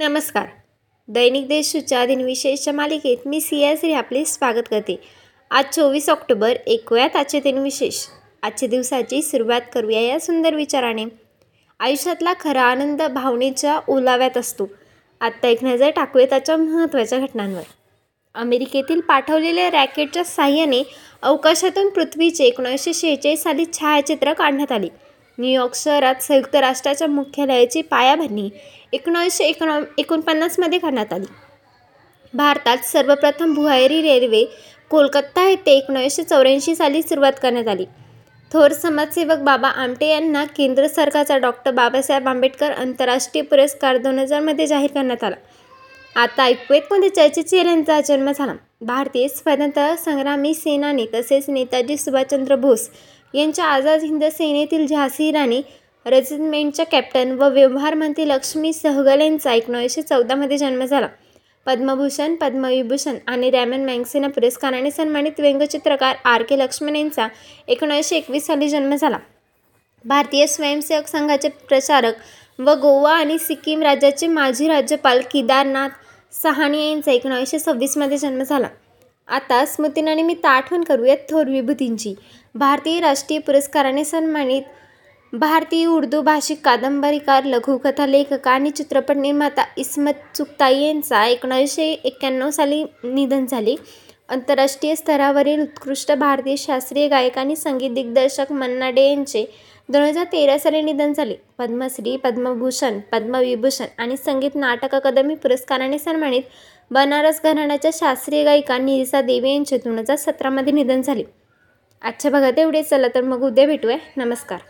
नमस्कार. दैनिक देशूच्या दिनविशेषच्या मालिकेत मी सियाश्री आपले स्वागत करते. आज चोवीस ऑक्टोबर ऐकूयात आजचे दिनविशेष आजच्या दिवसाची सुरुवात करूया या सुंदर विचाराने. आयुष्यातला खरा आनंद भावनेच्या ओलाव्यात असतो. आत्ता एक नजर टाकूया त्याच्या महत्त्वाच्या घटनांवर. अमेरिकेतील पाठवलेल्या रॅकेटच्या साह्याने अवकाशातून पृथ्वीचे एकोणीसशे शेहेचाळीस साली छायाचित्र काढण्यात आली. न्यूयॉर्क शहरात संयुक्त राष्ट्राच्या मुख्यालयाची पायाभरणी एकोणीसशे एकोण एकोणपन्नासमध्ये करण्यात आली. भारतात सर्वप्रथम भुयारी रेल्वे कोलकाता येथे एकोणीसशे चौऱ्याऐंशी साली सुरुवात करण्यात आली. थोर समाजसेवक बाबा आमटे यांना केंद्र सरकारचा डॉक्टर बाबासाहेब आंबेडकर आंतरराष्ट्रीय पुरस्कार दोन हजारमध्ये जाहीर करण्यात आला. आता ऐकूयात कोणत्या चर्चित जन्म झाला. भारतीय स्वतंत्र संग्रामी सेनानी तसेच नेताजी सुभाषचंद्र बोस यांच्या आझाद हिंद सेनेतील झाशी राणी रेजिमेंटच्या कॅप्टन व व्यवहार मंत्री लक्ष्मी सहगल यांचा एकोणीसशे चौदामध्ये जन्म झाला. पद्मभूषण पद्मविभूषण आणि रॅमन मॅग्सेना पुरस्काराने सन्मानित व्यंगचित्रकार आर के लक्ष्मण यांचा एकोणीसशे एकवीस साली जन्म झाला. भारतीय स्वयंसेवक संघाचे प्रचारक व गोवा आणि सिक्कीम राज्याचे माजी राज्यपाल केदारनाथ सहानी यांचा एकोणीसशे सव्वीसमध्ये जन्म झाला. आता स्मृतिनानिमित्त आठवण करूयात थोर विभूतींची. भारतीय राष्ट्रीय पुरस्काराने सन्मानित भारतीय उर्दू भाषिक कादंबरीकार लघुकथा लेखक आणि चित्रपट निर्माता इस्मत चुकताई यांचा एकोणीसशे एक्क्याण्णव साली निधन झाले. आंतरराष्ट्रीय स्तरावरील उत्कृष्ट भारतीय शास्त्रीय गायक आणि संगीत दिग्दर्शक मन्ना डे यांचे दोन हजार तेरा साली निधन झाले. पद्मश्री पद्मभूषण पद्मविभूषण आणि संगीत नाटक अकादमी पुरस्काराने सन्मानित बनारस घराण्याच्या शास्त्रीय गायिका निरिसा देवी यांचे दोन हजार सतरामध्ये निधन झाले. आजच्या भागात एवढे चला तर मग उद्या भेटूया. नमस्कार.